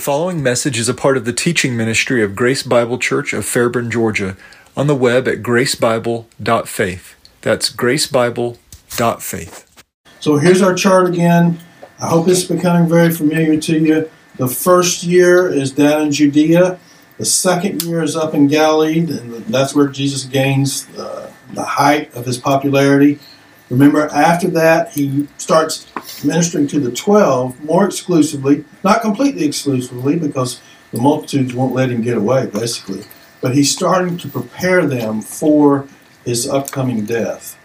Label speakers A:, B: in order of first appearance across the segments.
A: following message is a part of the teaching ministry of Grace Bible Church of Fairburn, Georgia, on the web at gracebible.faith. That's gracebible.faith.
B: So here's our chart again. I hope it's becoming very familiar to you. The first year is down in Judea. The second year is up in Galilee, and that's where Jesus gains uh, the height of his popularity. Remember, after that, he starts ministering to the 12 more exclusively, not completely exclusively, because the multitudes won't let him get away, basically. But he's starting to prepare them for his upcoming death.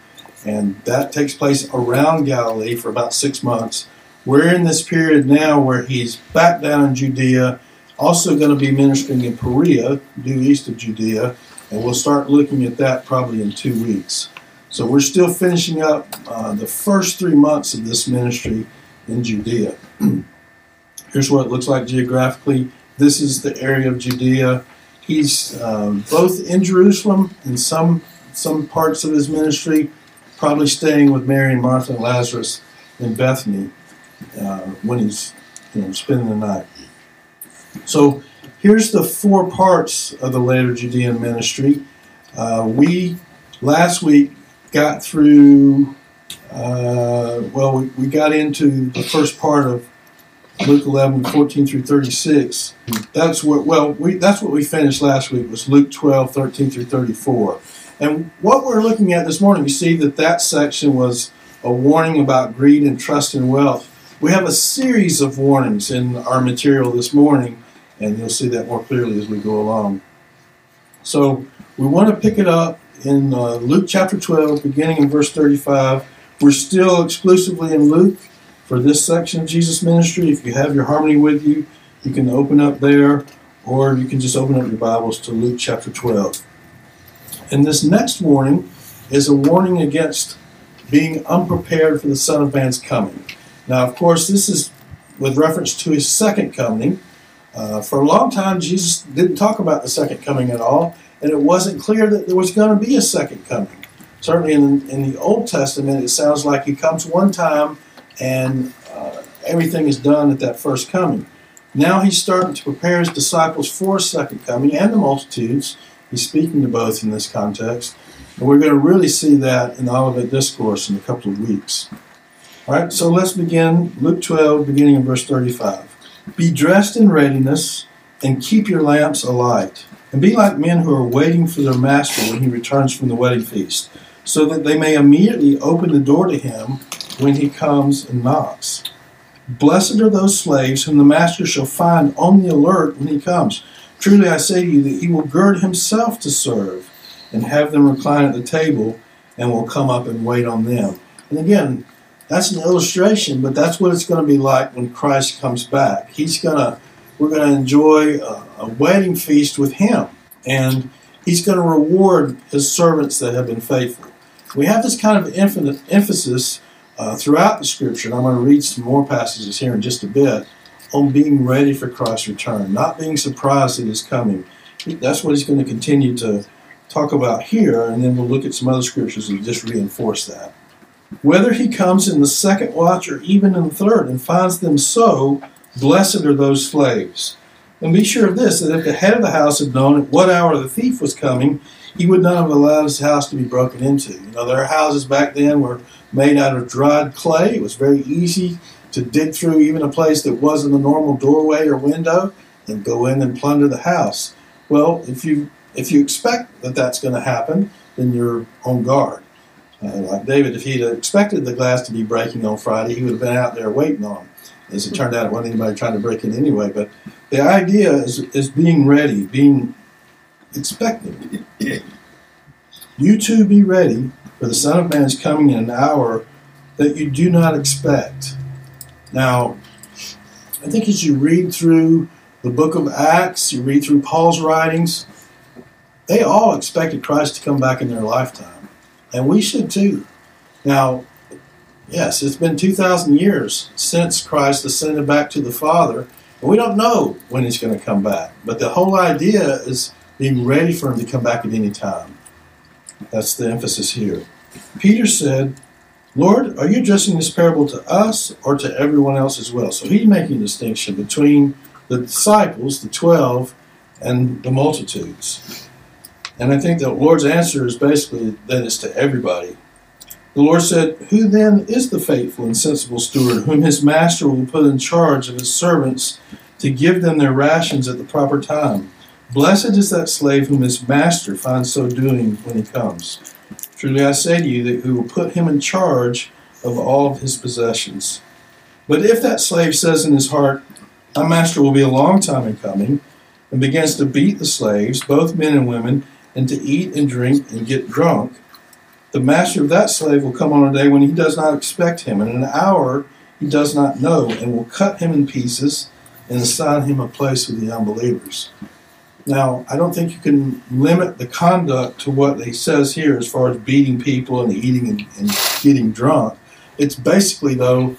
B: And that takes place around Galilee for about six months. We're in this period now where he's back down in Judea, also going to be ministering in Perea, due east of Judea, and we'll start looking at that probably in two weeks. So we're still finishing up uh, the first three months of this ministry in Judea. Here's what it looks like geographically. This is the area of Judea. He's um, both in Jerusalem in some some parts of his ministry, probably staying with Mary and Martha and Lazarus in Bethany uh, when he's you know spending the night. So here's the four parts of the later Judean ministry. Uh, we last week got through, uh, well, we, we got into the first part of Luke 11, 14 through 36. That's what, well, we, that's what we finished last week was Luke 12, 13 through 34. And what we're looking at this morning, you see that that section was a warning about greed and trust and wealth. We have a series of warnings in our material this morning, and you'll see that more clearly as we go along. So we want to pick it up in uh, Luke chapter 12, beginning in verse 35. We're still exclusively in Luke for this section of Jesus' ministry. If you have your harmony with you, you can open up there, or you can just open up your Bibles to Luke chapter 12. And this next warning is a warning against being unprepared for the Son of Man's coming. Now, of course, this is with reference to his second coming. Uh, for a long time, Jesus didn't talk about the second coming at all and it wasn't clear that there was going to be a second coming. Certainly in, in the Old Testament, it sounds like he comes one time and uh, everything is done at that first coming. Now he's starting to prepare his disciples for a second coming and the multitudes. He's speaking to both in this context. And we're going to really see that in all of the Olivet Discourse in a couple of weeks. All right, so let's begin Luke 12, beginning in verse 35. Be dressed in readiness and keep your lamps alight and be like men who are waiting for their master when he returns from the wedding feast, so that they may immediately open the door to him when he comes and knocks. Blessed are those slaves whom the master shall find on the alert when he comes. Truly I say to you that he will gird himself to serve and have them recline at the table and will come up and wait on them. And again, that's an illustration, but that's what it's going to be like when Christ comes back. He's going to we're going to enjoy a, a wedding feast with him. And he's going to reward his servants that have been faithful. We have this kind of infinite emphasis uh, throughout the scripture, and I'm going to read some more passages here in just a bit, on being ready for Christ's return, not being surprised at his coming. That's what he's going to continue to talk about here, and then we'll look at some other scriptures that just reinforce that. Whether he comes in the second watch or even in the third and finds them so, Blessed are those slaves. And be sure of this that if the head of the house had known at what hour the thief was coming, he would not have allowed his house to be broken into. You know, their houses back then were made out of dried clay. It was very easy to dig through even a place that wasn't a normal doorway or window and go in and plunder the house. Well, if you if you expect that that's going to happen, then you're on guard. Uh, like David, if he'd expected the glass to be breaking on Friday, he would have been out there waiting on him. As it turned out, it wasn't anybody trying to break in anyway. But the idea is, is being ready, being expecting. You too be ready, for the Son of Man is coming in an hour that you do not expect. Now, I think as you read through the book of Acts, you read through Paul's writings, they all expected Christ to come back in their lifetime. And we should too. Now, Yes, it's been 2,000 years since Christ ascended back to the Father, and we don't know when he's going to come back. But the whole idea is being ready for him to come back at any time. That's the emphasis here. Peter said, Lord, are you addressing this parable to us or to everyone else as well? So he's making a distinction between the disciples, the 12, and the multitudes. And I think the Lord's answer is basically that it's to everybody. The Lord said, Who then is the faithful and sensible steward whom his master will put in charge of his servants to give them their rations at the proper time? Blessed is that slave whom his master finds so doing when he comes. Truly I say to you that who will put him in charge of all of his possessions. But if that slave says in his heart, My master will be a long time in coming, and begins to beat the slaves, both men and women, and to eat and drink and get drunk, the master of that slave will come on a day when he does not expect him, and an hour he does not know, and will cut him in pieces and assign him a place with the unbelievers. Now, I don't think you can limit the conduct to what he says here as far as beating people and eating and, and getting drunk. It's basically, though,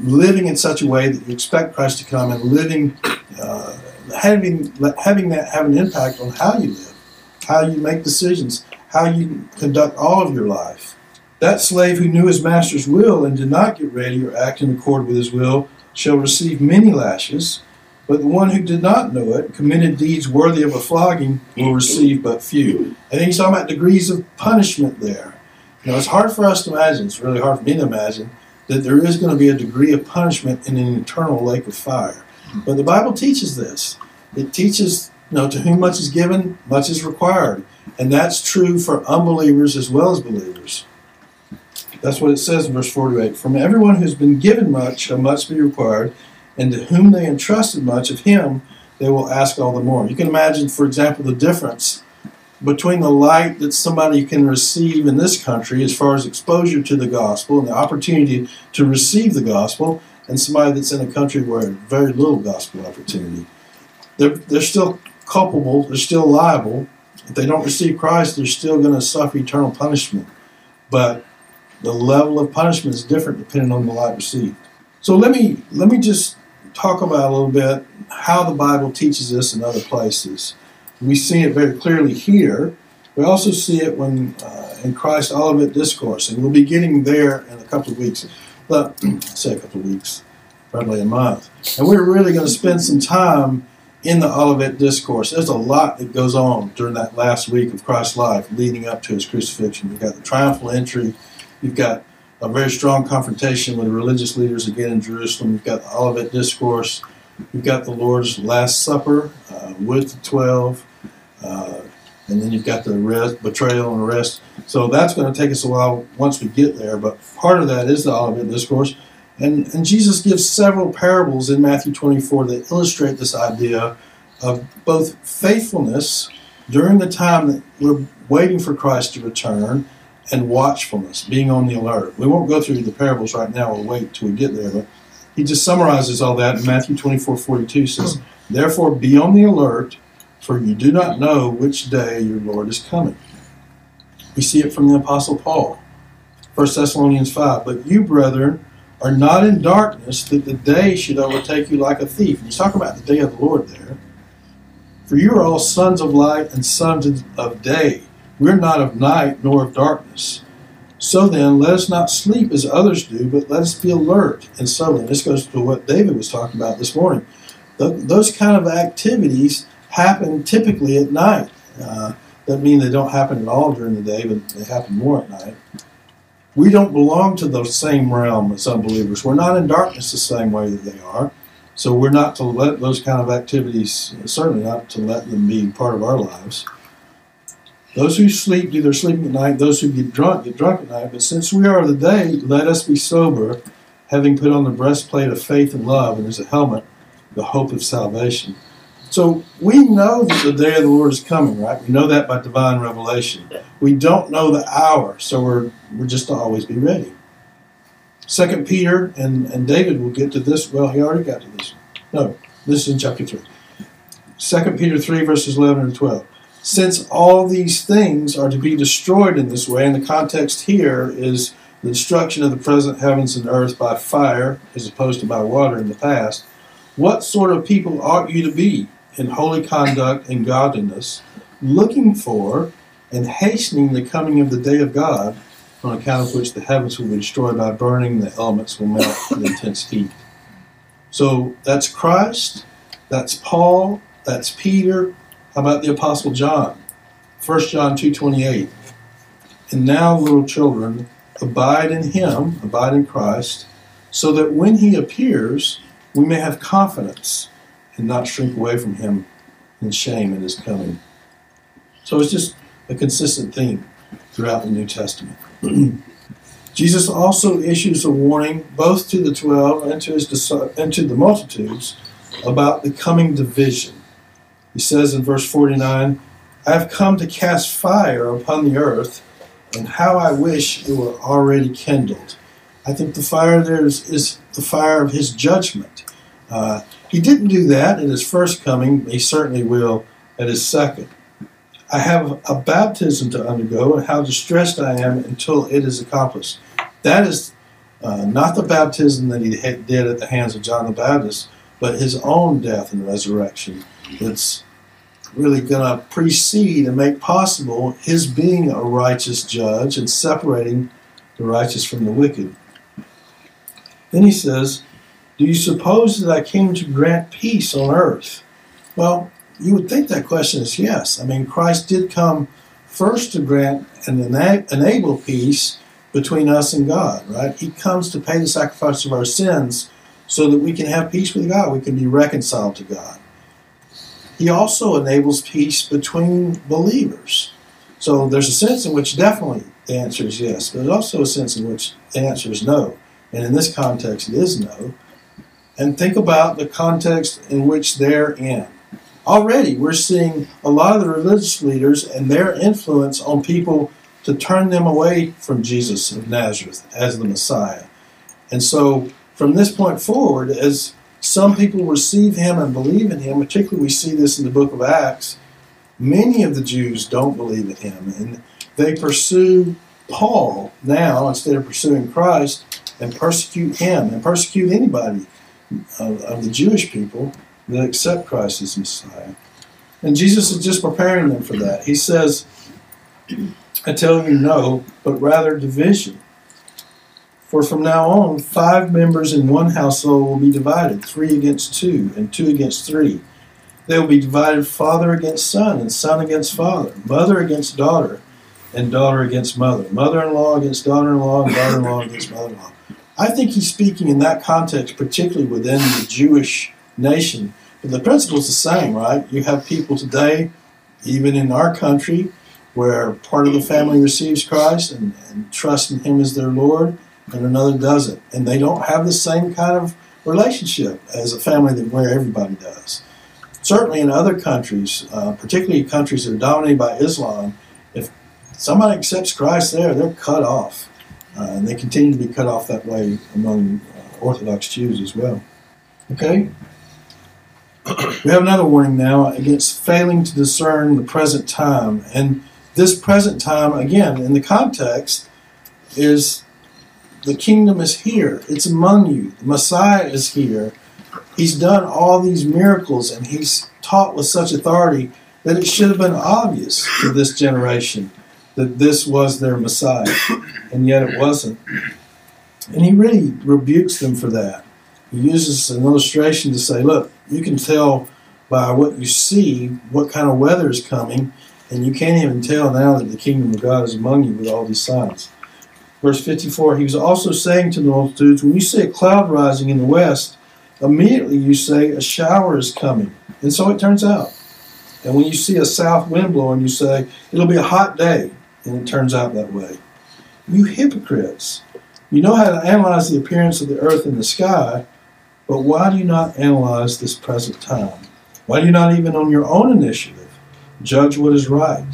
B: living in such a way that you expect Christ to come and living, uh, having, having that have an impact on how you live, how you make decisions, how you conduct all of your life. That slave who knew his master's will and did not get ready or act in accord with his will shall receive many lashes. But the one who did not know it, committed deeds worthy of a flogging, will receive but few. Think he's talking about degrees of punishment there. You know, it's hard for us to imagine, it's really hard for me to imagine, that there is going to be a degree of punishment in an eternal lake of fire. But the Bible teaches this. It teaches, know, to whom much is given, much is required. And that's true for unbelievers as well as believers. That's what it says in verse 48. From everyone who's been given much shall much be required, and to whom they entrusted much of him they will ask all the more. You can imagine, for example, the difference between the light that somebody can receive in this country as far as exposure to the gospel and the opportunity to receive the gospel, and somebody that's in a country where very little gospel opportunity. They're, they're still culpable, they're still liable. If they don't receive Christ, they're still going to suffer eternal punishment. But the level of punishment is different depending on the light received. So let me let me just talk about a little bit how the Bible teaches this in other places. We see it very clearly here. We also see it when uh, in Christ's Olivet Discourse, and we'll be getting there in a couple of weeks. But say a couple of weeks, probably a month. And we're really going to spend some time in the Olivet Discourse. There's a lot that goes on during that last week of Christ's life leading up to his crucifixion. You've got the triumphal entry, you've got a very strong confrontation with religious leaders again in Jerusalem. You've got the Olivet Discourse. You've got the Lord's Last Supper uh, with the twelve, uh, and then you've got the arrest, betrayal and arrest. So that's going to take us a while once we get there. But part of that is the Olivet Discourse, and and Jesus gives several parables in Matthew 24 that illustrate this idea of both faithfulness during the time that we're waiting for Christ to return and watchfulness, being on the alert. We won't go through the parables right now, we'll wait till we get there, but he just summarizes all that in Matthew 24 42 says, Therefore be on the alert, for you do not know which day your Lord is coming. We see it from the Apostle Paul. 1 Thessalonians 5, But you, brethren, are not in darkness, that the day should overtake you like a thief. And he's talking about the day of the Lord there. For you are all sons of light and sons of day. We're not of night nor of darkness. So then, let us not sleep as others do, but let us be alert and sober. And This goes to what David was talking about this morning. those kind of activities happen typically at night. Uh, doesn't mean they don't happen at all during the day, but they happen more at night. We don't belong to the same realm as unbelievers. We're not in darkness the same way that they are. So we're not to let those kind of activities, certainly not to let them be part of our lives. Those who sleep do their sleeping at night. Those who get drunk get drunk at night. But since we are of the day, let us be sober, having put on the breastplate of faith and love, and as a helmet, the hope of salvation. So we know that the day of the Lord is coming, right? We know that by divine revelation. We don't know the hour, so we're we're just to always be ready. Second Peter and, and David will get to this. Well, he already got to this. No, this is in chapter three. Second Peter three verses eleven and twelve since all these things are to be destroyed in this way, and the context here is the destruction of the present heavens and earth by fire as opposed to by water in the past, what sort of people ought you to be in holy conduct and godliness, looking for and hastening the coming of the day of God, on account of which the heavens will be destroyed by burning, the elements will melt with intense heat. So that's Christ, That's Paul, that's Peter. How about the Apostle John? 1 John 2.28. And now, little children, abide in him, abide in Christ, so that when he appears, we may have confidence and not shrink away from him in shame at his coming. So it's just a consistent theme throughout the New Testament. Jesus also issues a warning both to the twelve and to, his, and to the multitudes about the coming division. He says in verse 49, I have come to cast fire upon the earth, and how I wish it were already kindled. I think the fire there is, is the fire of his judgment. Uh, he didn't do that at his first coming, he certainly will at his second. I have a baptism to undergo, and how distressed I am until it is accomplished. That is uh, not the baptism that he did at the hands of John the Baptist, but his own death and resurrection. That's really going to precede and make possible his being a righteous judge and separating the righteous from the wicked. Then he says, Do you suppose that I came to grant peace on earth? Well, you would think that question is yes. I mean, Christ did come first to grant and enable peace between us and God, right? He comes to pay the sacrifice of our sins so that we can have peace with God. We can be reconciled to God. He also enables peace between believers. So there's a sense in which definitely the answer is yes, but there's also a sense in which the answer is no. And in this context, it is no. And think about the context in which they're in. Already, we're seeing a lot of the religious leaders and their influence on people to turn them away from Jesus of Nazareth as the Messiah. And so, from this point forward, as some people receive him and believe in him, particularly we see this in the book of Acts, many of the Jews don't believe in him. And they pursue Paul now instead of pursuing Christ and persecute him and persecute anybody of, of the Jewish people that accept Christ as Messiah. And Jesus is just preparing them for that. He says, I tell you no, but rather division. For from now on, five members in one household will be divided, three against two, and two against three. They will be divided father against son, and son against father, mother against daughter, and daughter against mother, mother in law against daughter in law, and daughter in law against mother in law. I think he's speaking in that context, particularly within the Jewish nation. But the principle is the same, right? You have people today, even in our country, where part of the family receives Christ and, and trusts in Him as their Lord, and another doesn't. And they don't have the same kind of relationship as a family that where everybody does. Certainly in other countries, uh, particularly countries that are dominated by Islam, if somebody accepts Christ there, they're cut off. Uh, and they continue to be cut off that way among uh, Orthodox Jews as well. Okay? we have another warning now against failing to discern the present time. And this present time, again, in the context, is the kingdom is here. It's among you. The Messiah is here. He's done all these miracles and he's taught with such authority that it should have been obvious to this generation that this was their Messiah. And yet it wasn't. And he really rebukes them for that. He uses an illustration to say, look, you can tell by what you see what kind of weather is coming, and you can't even tell now that the kingdom of God is among you with all these signs. Verse 54 He was also saying to the multitudes, When you see a cloud rising in the west, immediately you say, A shower is coming. And so it turns out. And when you see a south wind blowing, you say, It'll be a hot day. And it turns out that way. You hypocrites! You know how to analyze the appearance of the earth and the sky, but why do you not analyze this present time? Why do you not, even on your own initiative, judge what is right?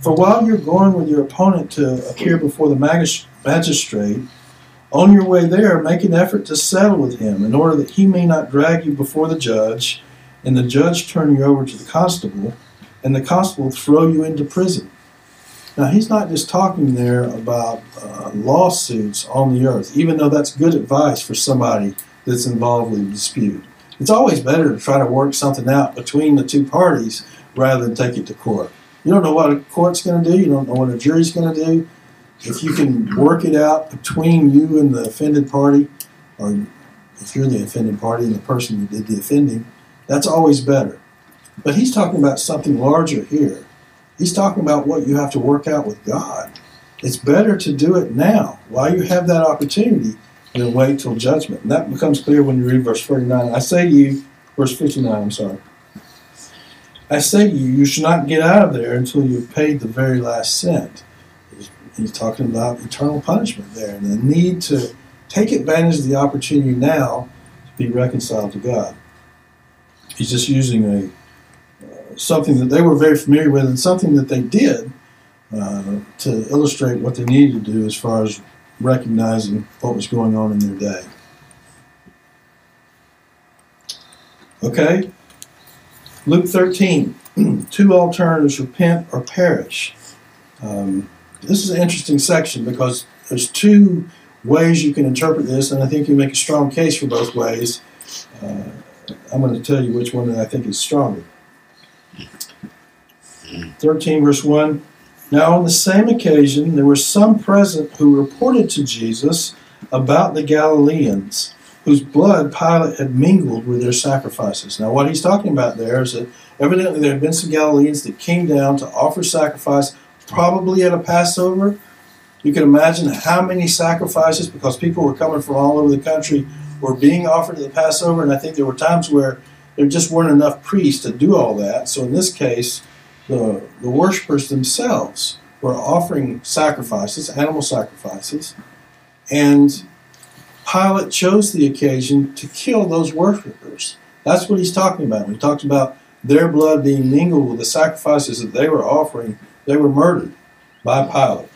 B: For while you're going with your opponent to appear before the magistrate, on your way there, make an effort to settle with him in order that he may not drag you before the judge, and the judge turn you over to the constable, and the constable throw you into prison. Now, he's not just talking there about uh, lawsuits on the earth, even though that's good advice for somebody that's involved in a dispute. It's always better to try to work something out between the two parties rather than take it to court. You don't know what a court's going to do. You don't know what a jury's going to do. If you can work it out between you and the offended party, or if you're the offended party and the person who did the offending, That's always better. But he's talking about something larger here. He's talking about what you have to work out with God. It's better to do it now while you have that opportunity than wait till judgment. And that becomes clear when you read verse 49. I say to you, verse 59, I'm sorry. I say to you, you should not get out of there until you've paid the very last cent. He's talking about eternal punishment there and the need to take advantage of the opportunity now to be reconciled to God. He's just using a something that they were very familiar with and something that they did uh, to illustrate what they needed to do as far as recognizing what was going on in their day. Okay? Luke 13, two alternatives repent or perish. Um, this is an interesting section because there's two ways you can interpret this, and I think you make a strong case for both ways. Uh, I'm going to tell you which one I think is stronger. 13, verse 1 now, on the same occasion, there were some present who reported to Jesus about the Galileans whose blood Pilate had mingled with their sacrifices. Now, what he's talking about there is that evidently there had been some Galileans that came down to offer sacrifice, probably at a Passover. You can imagine how many sacrifices, because people were coming from all over the country, were being offered at the Passover. And I think there were times where there just weren't enough priests to do all that. So in this case, the, the worshippers themselves were offering sacrifices, animal sacrifices, and Pilate chose the occasion to kill those worshippers. That's what he's talking about. He talked about their blood being mingled with the sacrifices that they were offering. They were murdered by Pilate.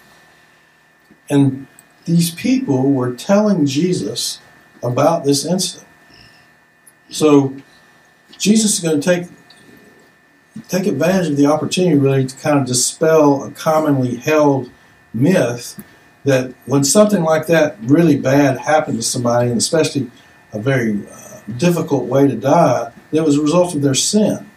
B: And these people were telling Jesus about this incident. So Jesus is going to take take advantage of the opportunity really to kind of dispel a commonly held myth that when something like that really bad happened to somebody, and especially a very uh, difficult way to die, it was a result of their sin.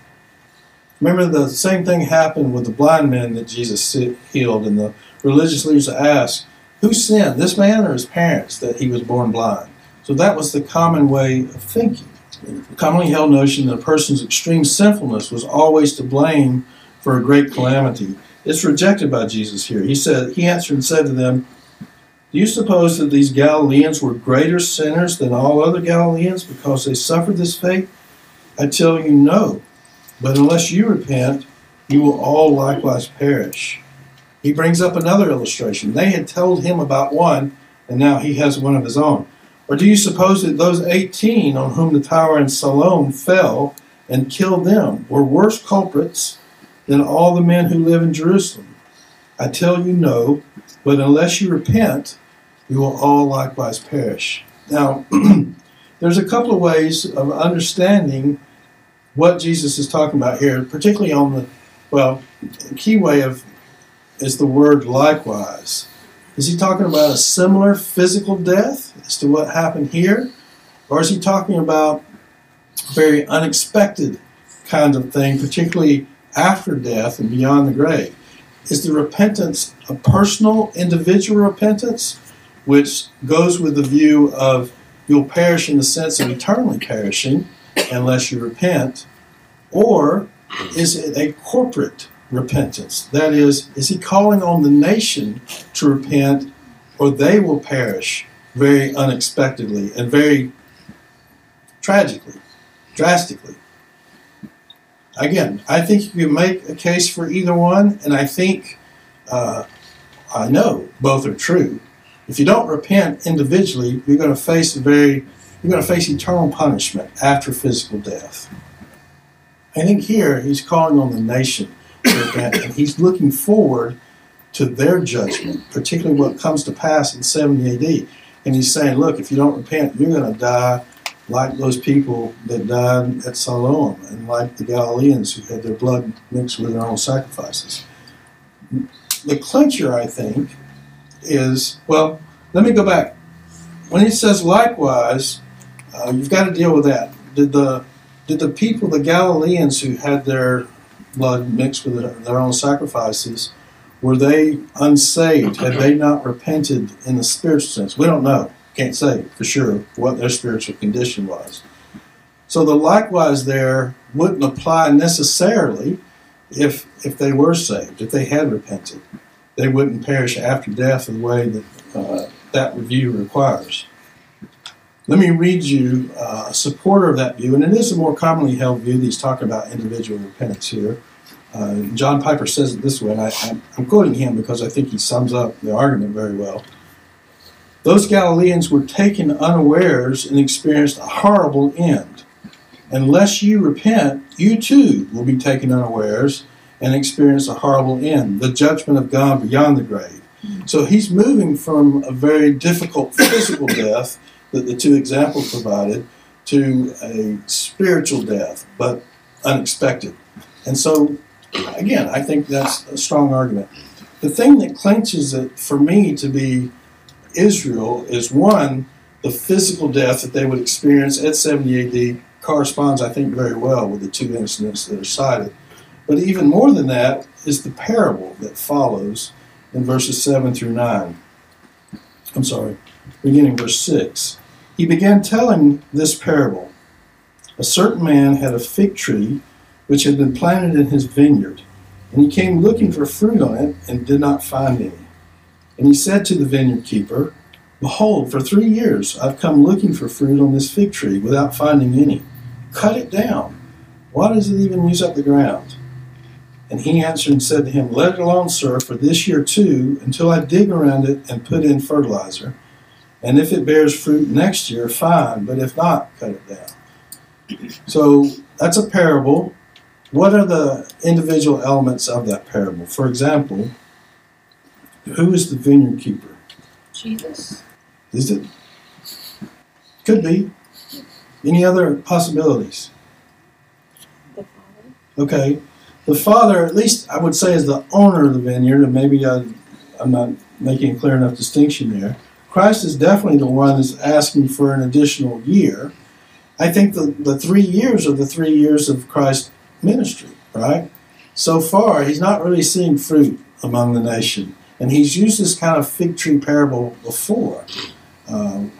B: Remember, the same thing happened with the blind men that Jesus healed, and the religious leaders asked, Who sinned, this man or his parents, that he was born blind? So that was the common way of thinking commonly held notion that a person's extreme sinfulness was always to blame for a great calamity. It's rejected by Jesus here. He said, He answered and said to them, Do you suppose that these Galileans were greater sinners than all other Galileans because they suffered this fate? I tell you, no. But unless you repent, you will all likewise perish. He brings up another illustration. They had told him about one, and now he has one of his own. Or do you suppose that those 18 on whom the tower in Siloam fell and killed them were worse culprits than all the men who live in Jerusalem? I tell you no, but unless you repent, you will all likewise perish. Now, there's a couple of ways of understanding what Jesus is talking about here, particularly on the, well, key way of is the word likewise. Is he talking about a similar physical death as to what happened here? Or is he talking about a very unexpected kind of thing, particularly after death and beyond the grave? Is the repentance a personal, individual repentance, which goes with the view of you'll perish in the sense of eternally perishing unless you repent? Or is it a corporate repentance. That is, is he calling on the nation to repent or they will perish very unexpectedly and very tragically, drastically? Again, I think you can make a case for either one, and I think, uh, I know both are true. If you don't repent individually, you're going to face a very, you're going to face eternal punishment after physical death. I think here he's calling on the nation and he's looking forward to their judgment, particularly what comes to pass in 70 AD. And he's saying, look, if you don't repent, you're going to die like those people that died at Siloam and like the Galileans who had their blood mixed with their own sacrifices. The clincher, I think, is well, let me go back. When he says likewise, uh, you've got to deal with that. Did the did the people, the Galileans who had their blood mixed with their own sacrifices, were they unsaved? Had they not repented in the spiritual sense? We don't know. Can't say for sure what their spiritual condition was. So the likewise there wouldn't apply necessarily if if they were saved, if they had repented. They wouldn't perish after death in the way that uh, that review requires. Let me read you uh, a supporter of that view, and it is a more commonly held view that he's talking about individual repentance here. Uh, John Piper says it this way, and I, am quoting him because I think he sums up the argument very well. Those Galileans were taken unawares and experienced a horrible end. Unless you repent, you too will be taken unawares and experience a horrible end, the judgment of God beyond the grave. So he's moving from a very difficult physical death that the two examples provided to a spiritual death, but unexpected. And so, again, I think that's a strong argument. The thing that clinches it for me to be Israel is one, the physical death that they would experience at 70 AD corresponds, I think, very well with the two incidents that are cited. But even more than that is the parable that follows in verses 7 through 9. I'm sorry, beginning verse 6. He began telling this parable. A certain man had a fig tree which had been planted in his vineyard, and he came looking for fruit on it and did not find any. And he said to the vineyard keeper, Behold, for three years I've come looking for fruit on this fig tree without finding any. Cut it down. Why does it even use up the ground? And he answered and said to him, Let it alone, sir, for this year too, until I dig around it and put in fertilizer. And if it bears fruit next year, fine, but if not, cut it down. So that's a parable. What are the individual elements of that parable? For example, who is the vineyard keeper?
C: Jesus.
B: Is it? Could be. Any other possibilities?
C: The Father.
B: Okay. The father, at least I would say, is the owner of the vineyard, and maybe I, I'm not making a clear enough distinction there. Christ is definitely the one that's asking for an additional year. I think the, the three years are the three years of Christ's ministry, right? So far, he's not really seeing fruit among the nation. And he's used this kind of fig tree parable before. Um,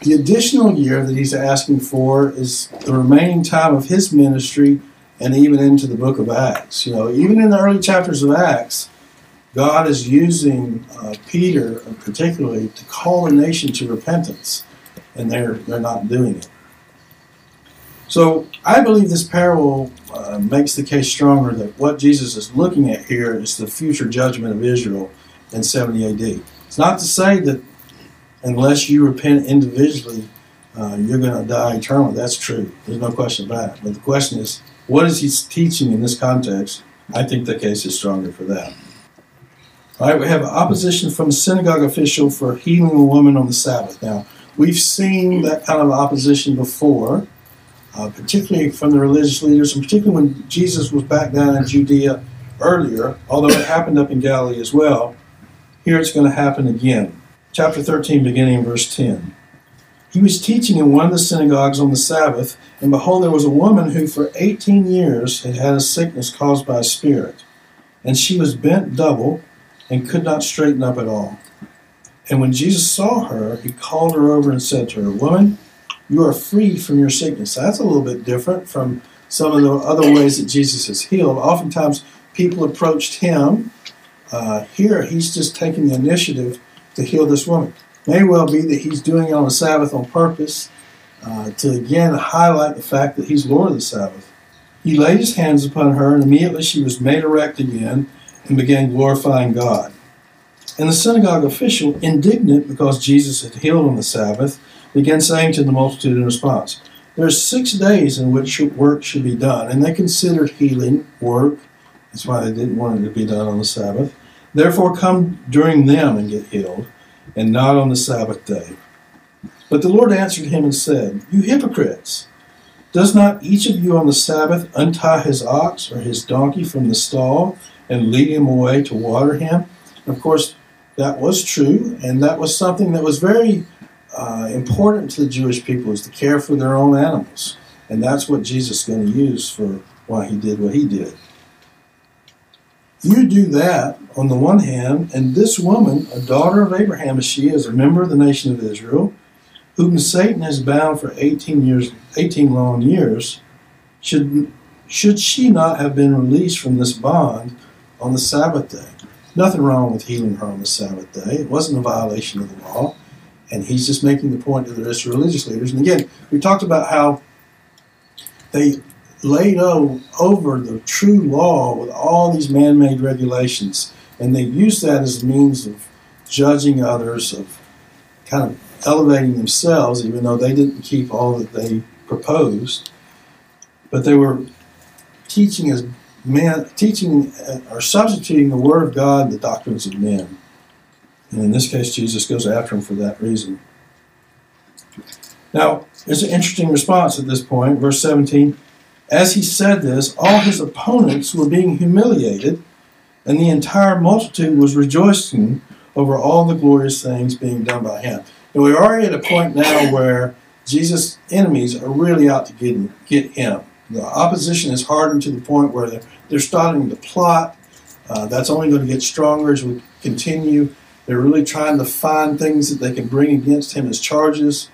B: the additional year that he's asking for is the remaining time of his ministry and even into the book of Acts. You know, even in the early chapters of Acts, God is using uh, Peter particularly to call the nation to repentance, and they're they're not doing it. So I believe this parable uh, makes the case stronger that what Jesus is looking at here is the future judgment of Israel in 70 AD. It's not to say that unless you repent individually, uh, you're going to die eternally. That's true. There's no question about it. But the question is, what is he teaching in this context? I think the case is stronger for that. All right, we have opposition from a synagogue official for healing a woman on the Sabbath. Now, we've seen that kind of opposition before, uh, particularly from the religious leaders, and particularly when Jesus was back down in Judea earlier, although it happened up in Galilee as well. Here it's going to happen again. Chapter 13, beginning in verse 10. He was teaching in one of the synagogues on the Sabbath, and behold, there was a woman who for eighteen years had had a sickness caused by a spirit. And she was bent double and could not straighten up at all. And when Jesus saw her, he called her over and said to her, Woman, you are free from your sickness. That's a little bit different from some of the other ways that Jesus has healed. Oftentimes, people approached him. Uh, here, he's just taking the initiative to heal this woman. May well be that he's doing it on the Sabbath on purpose uh, to again highlight the fact that he's Lord of the Sabbath. He laid his hands upon her, and immediately she was made erect again and began glorifying God. And the synagogue official, indignant because Jesus had healed on the Sabbath, began saying to the multitude in response, There are six days in which work should be done, and they considered healing work. That's why they didn't want it to be done on the Sabbath. Therefore, come during them and get healed and not on the Sabbath day. But the Lord answered him and said, You hypocrites! Does not each of you on the Sabbath untie his ox or his donkey from the stall and lead him away to water him? Of course, that was true, and that was something that was very uh, important to the Jewish people is to care for their own animals. And that's what Jesus is going to use for why he did what he did. You do that on the one hand, and this woman, a daughter of Abraham as she is, a member of the nation of Israel, whom Satan has bound for 18 years, 18 long years, should, should she not have been released from this bond on the Sabbath day? Nothing wrong with healing her on the Sabbath day. It wasn't a violation of the law. And he's just making the point to the rest of religious leaders. And again, we talked about how they laid over the true law with all these man made regulations. And they used that as a means of judging others, of kind of elevating themselves, even though they didn't keep all that they proposed. But they were teaching as men, teaching uh, or substituting the Word of God the doctrines of men. And in this case, Jesus goes after them for that reason. Now, there's an interesting response at this point. Verse 17 As he said this, all his opponents were being humiliated, and the entire multitude was rejoicing over all the glorious things being done by him. And we're already at a point now where Jesus' enemies are really out to get, get him. The opposition is hardened to the point where they're, they're starting to plot. Uh, that's only going to get stronger as we continue. They're really trying to find things that they can bring against him as charges.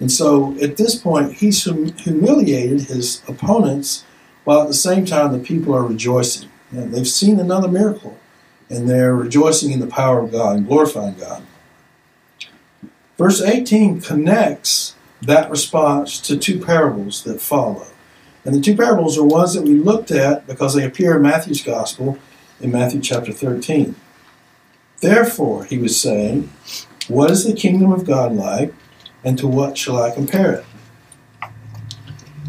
B: And so at this point, he's hum- humiliated his opponents while at the same time the people are rejoicing. And they've seen another miracle and they're rejoicing in the power of God and glorifying God. Verse 18 connects that response to two parables that follow. And the two parables are ones that we looked at because they appear in Matthew's Gospel in Matthew chapter 13. Therefore, he was saying, What is the kingdom of God like, and to what shall I compare it?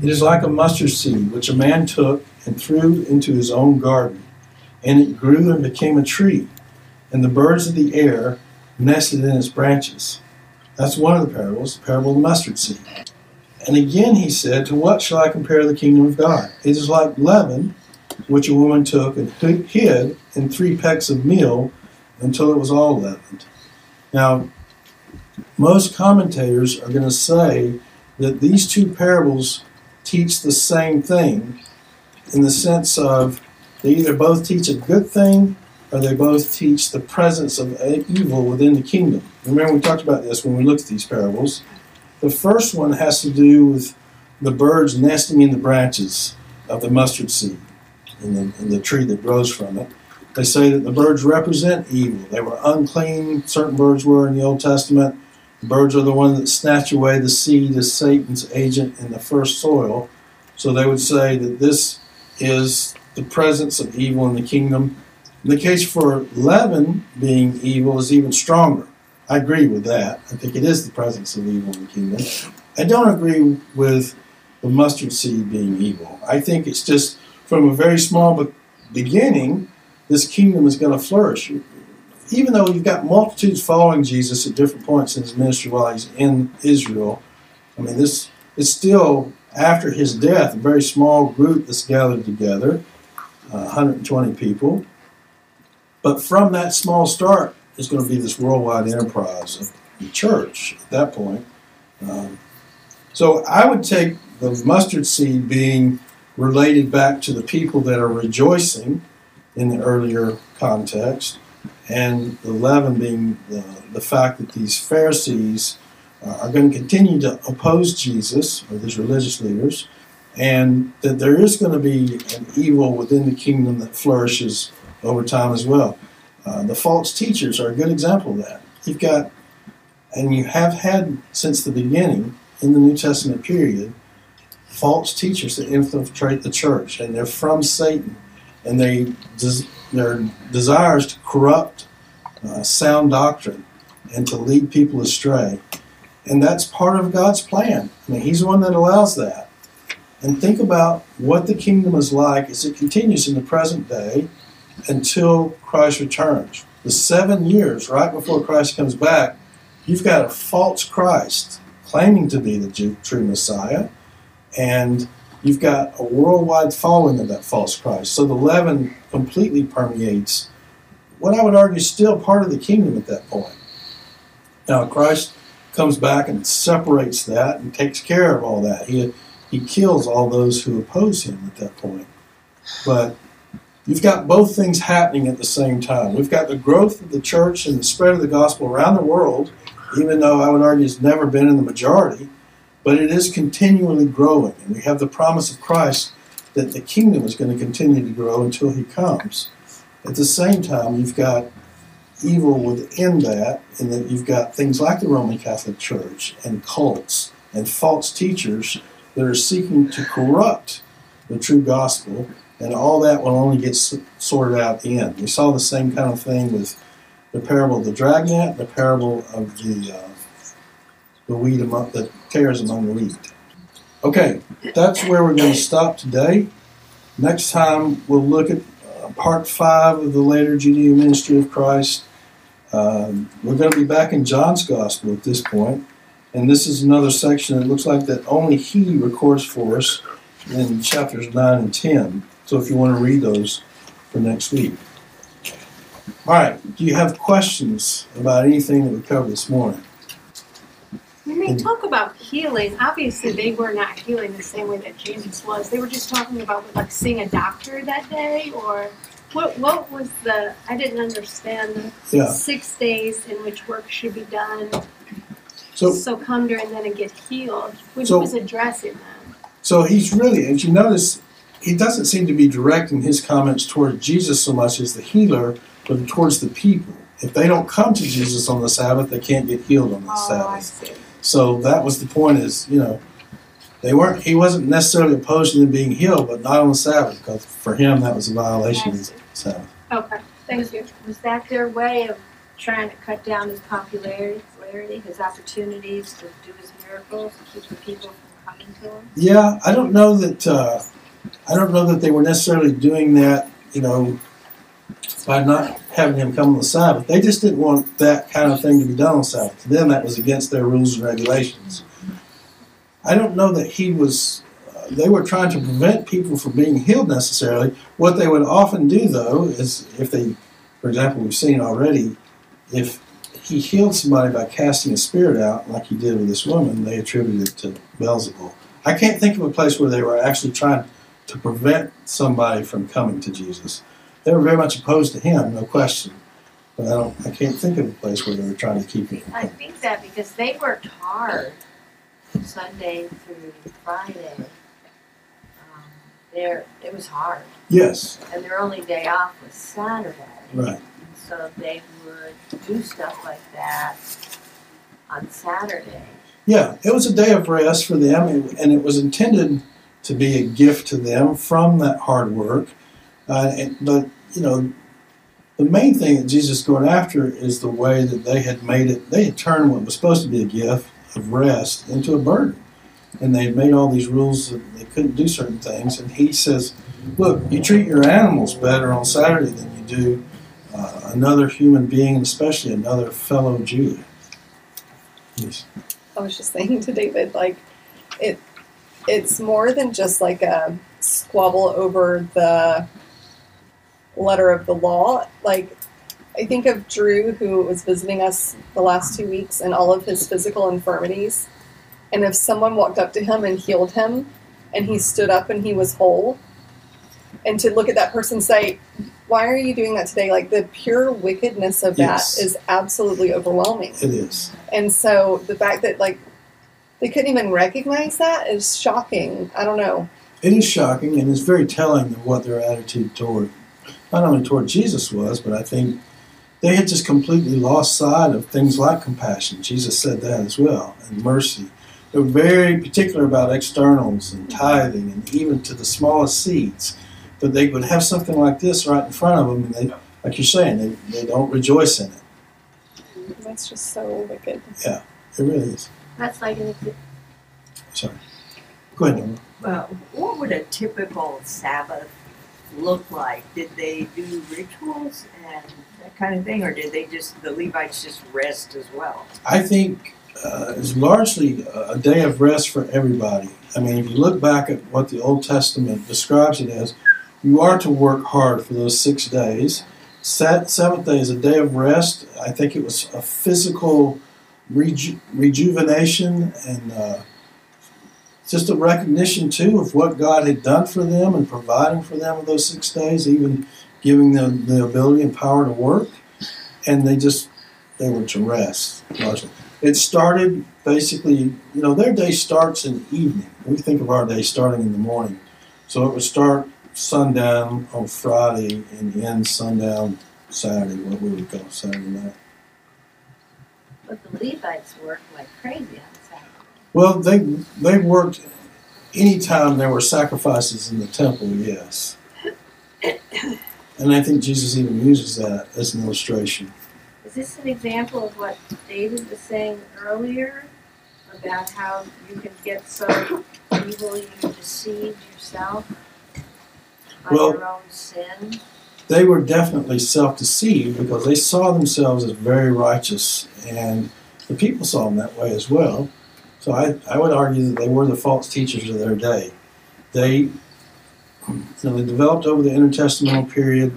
B: It is like a mustard seed which a man took and threw into his own garden, and it grew and became a tree, and the birds of the air nested in its branches. That's one of the parables, the parable of the mustard seed. And again he said, To what shall I compare the kingdom of God? It is like leaven, which a woman took and hid in three pecks of meal until it was all leavened. Now, most commentators are going to say that these two parables teach the same thing in the sense of they either both teach a good thing or they both teach the presence of evil within the kingdom. Remember, we talked about this when we looked at these parables. The first one has to do with the birds nesting in the branches of the mustard seed and the, in the tree that grows from it. They say that the birds represent evil. They were unclean, certain birds were in the Old Testament. The birds are the ones that snatch away the seed as Satan's agent in the first soil. So they would say that this is the presence of evil in the kingdom. The case for leaven being evil is even stronger. I agree with that. I think it is the presence of evil in the kingdom. I don't agree with the mustard seed being evil. I think it's just from a very small beginning, this kingdom is going to flourish. Even though you've got multitudes following Jesus at different points in his ministry while he's in Israel, I mean, this is still after his death a very small group that's gathered together, uh, 120 people. But from that small start is going to be this worldwide enterprise of the church at that point. Um, so I would take the mustard seed being related back to the people that are rejoicing in the earlier context, and the leaven being the, the fact that these Pharisees uh, are going to continue to oppose Jesus or these religious leaders, and that there is going to be an evil within the kingdom that flourishes over time as well. Uh, the false teachers are a good example of that. You've got, and you have had since the beginning in the New Testament period, false teachers that infiltrate the church, and they're from Satan, and they their desires to corrupt uh, sound doctrine and to lead people astray, and that's part of God's plan. I mean, He's the one that allows that. And think about what the kingdom is like as it continues in the present day until Christ returns. The seven years right before Christ comes back, you've got a false Christ claiming to be the true Messiah and you've got a worldwide following of that false Christ. So the leaven completely permeates what I would argue is still part of the kingdom at that point. Now Christ comes back and separates that and takes care of all that. He he kills all those who oppose him at that point. But you've got both things happening at the same time. We've got the growth of the church and the spread of the gospel around the world, even though I would argue it's never been in the majority, but it is continually growing. And we have the promise of Christ that the kingdom is going to continue to grow until he comes. At the same time, you've got evil within that, and that you've got things like the Roman Catholic Church and cults and false teachers that are seeking to corrupt the true gospel, and all that will only get sorted out in the end. We saw the same kind of thing with the parable of the dragnet, the parable of the uh, the wheat among the tares among the wheat. Okay, that's where we're going to stop today. Next time we'll look at uh, part five of the later Judean ministry of Christ. Um, we're going to be back in John's gospel at this point, and this is another section that looks like that only he records for us in chapters nine and ten. So if you want to read those for next week. All right. Do you have questions about anything that we covered this morning?
C: When they talk about healing, obviously they were not healing the same way that Jesus was. They were just talking about like seeing a doctor that day, or what? What was the? I didn't understand the
B: Yeah.
C: six days in which work should be done.
B: So
C: So come during then and get healed. When
B: So-
C: was addressing them.
B: So he's really, as you notice, he doesn't seem to be directing his comments toward Jesus so much as the healer, but towards the people. If they don't come to Jesus on the Sabbath, they can't get healed on the
C: Oh,
B: Sabbath. So that was the point. Is you know, they weren't. He wasn't necessarily opposed to them being healed, but not on the Sabbath, because for him that was a violation of the Sabbath.
C: Okay, thank you.
D: Was that their way of trying to cut down his popularity, popularity, his opportunities to do his miracles, to keep the people from coming to him?
B: Yeah, I don't know that. Uh, I don't know that they were necessarily doing that. You know, by not having him come on the Sabbath, they just didn't want that kind of thing to be done on the Sabbath. To them, that was against their rules and regulations. I don't know that he was. Uh, they were trying to prevent people from being healed necessarily. What they would often do, though, is if they, for example, we've seen already, if he healed somebody by casting a spirit out, like he did with this woman, they attributed it to Beelzebul. I can't think of a place where they were actually trying to prevent somebody from coming to Jesus. They were very much opposed to him, no question. But I don't. I can't think of a place where they were trying to keep him.
D: I think that because they worked hard Sunday through Friday. Um, there, it was hard,
B: Yes,
D: and their only day off was Saturday.
B: right.
D: And so they would do stuff like that on Saturday.
B: Yeah, it was a day of rest for them, and it was intended to be a gift to them from that hard work. Uh, and, but you know, the main thing that Jesus is going after is the way that they had made it. They had turned what was supposed to be a gift of rest into a burden, and they had made all these rules that they couldn't do certain things. And he says, "Look, you treat your animals better on Saturday than you do uh, another human being, especially another fellow Jew." Yes.
E: I was just saying to David, like it it's more than just like a squabble over the letter of the law. Like I think of Drew who was visiting us the last two weeks and all of his physical infirmities. And if someone walked up to him and healed him and he stood up and he was whole, and to look at that person and say, Why are you doing that today? Like the pure wickedness of that
B: Yes.
E: is absolutely overwhelming.
B: It is.
E: And so the fact that like they couldn't even recognize that is shocking. I don't know.
B: It is shocking and it's very telling of what their attitude toward not only toward Jesus was, but I think they had just completely lost sight of things like compassion. Jesus said that as well, and mercy. They were very particular about externals and tithing and even to the smallest seeds. But they would have something like this right in front of them, and they, like you're saying, they, they don't rejoice in it.
E: That's just so wicked.
B: Yeah, it really is.
D: That's like if
B: Sorry. Go ahead, Norma.
F: Well, what would a typical Sabbath look like? Did they do rituals and that kind of thing, or did they just the Levites just rest as well?
B: I think uh, is largely a a day of rest for everybody. I mean, if you look back at what the Old Testament describes it as, you are to work hard for those six days. Set, seventh day is a day of rest. I think it was a physical reju- rejuvenation and uh, just a recognition too of what God had done for them and providing for them in those six days, even giving them the ability and power to work. And they just they were to rest largely. It started basically, you know, their day starts in the evening. We think of our day starting in the morning. So it would start sundown on Friday and end sundown Saturday, what we would call Saturday night.
D: But the Levites worked like crazy on Sabbath.
B: Well, they they worked anytime there were sacrifices in the temple, yes. And I think Jesus even uses that as an illustration.
D: Is this an example of what David was saying earlier about how you can get so evil you deceive yourself by
B: Well-
D: your own sin?
B: They were definitely self deceived because they saw themselves as very righteous, and the people saw them that way as well. So I, I would argue that they were the false teachers of their day. They, you know, they developed over the intertestamental period.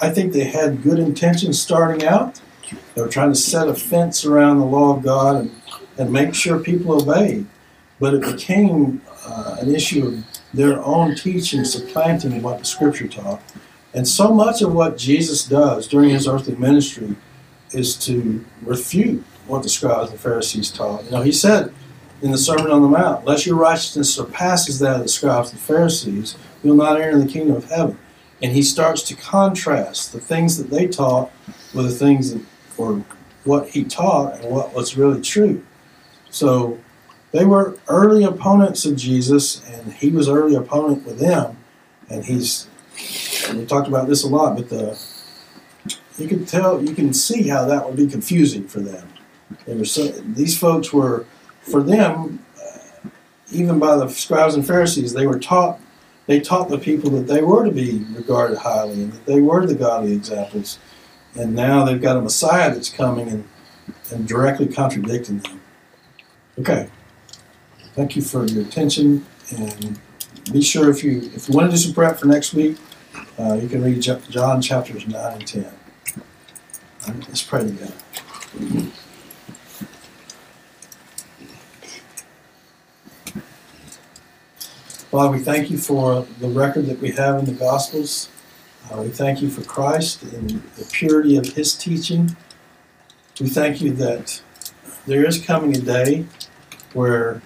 B: I think they had good intentions starting out. They were trying to set a fence around the law of God and, and make sure people obeyed. But it became uh, an issue of their own teaching supplanting what the Scripture taught. And so much of what Jesus does during his earthly ministry is to refute what the scribes and Pharisees taught. You know, he said in the Sermon on the Mount, unless your righteousness surpasses that of the scribes and Pharisees, you'll not enter the kingdom of heaven. And he starts to contrast the things that they taught with the things that or what he taught and what was really true. So they were early opponents of Jesus, and he was early opponent with them. And he's and we talked about this a lot, but the you can tell you can see how that would be confusing for them. They were so, these folks were for them, uh, even by the scribes and Pharisees, they were taught they taught the people that they were to be regarded highly and that they were the godly examples. And now they've got a Messiah that's coming and, and directly contradicting them. Okay. Thank you for your attention and be sure if you if you want to do some prep for next week, uh, you can read John chapters 9 and 10. All right, let's pray together. Father, we thank you for the record that we have in the Gospels. Uh, we thank you for Christ and the purity of his teaching. We thank you that there is coming a day where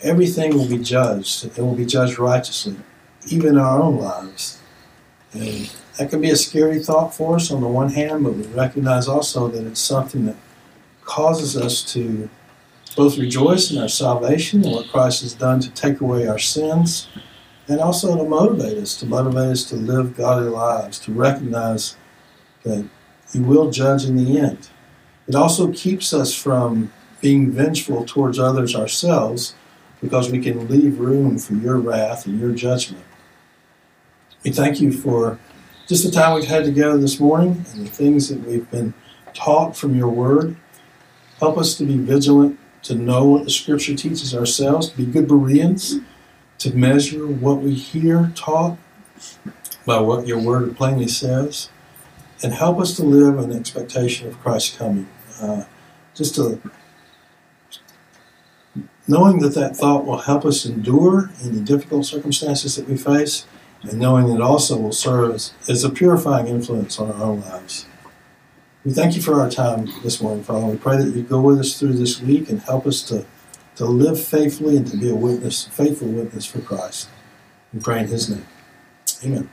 B: everything will be judged and will be judged righteously, even our own lives. And that can be a scary thought for us on the one hand, but we recognize also that it's something that causes us to both rejoice in our salvation and what Christ has done to take away our sins, and also to motivate us, to motivate us to live godly lives, to recognize that He will judge in the end. It also keeps us from being vengeful towards others ourselves because we can leave room for your wrath and your judgment. We thank you for just the time we've had together this morning and the things that we've been taught from your word. Help us to be vigilant, to know what the scripture teaches ourselves, to be good Bereans, to measure what we hear taught by what your word plainly says, and help us to live in expectation of Christ's coming. Uh, just to knowing that that thought will help us endure in the difficult circumstances that we face, and knowing it also will serve as, as a purifying influence on our own lives. We thank you for our time this morning, Father. We pray that you go with us through this week and help us to, to live faithfully and to be a witness, faithful witness for Christ. We pray in his name. Amen.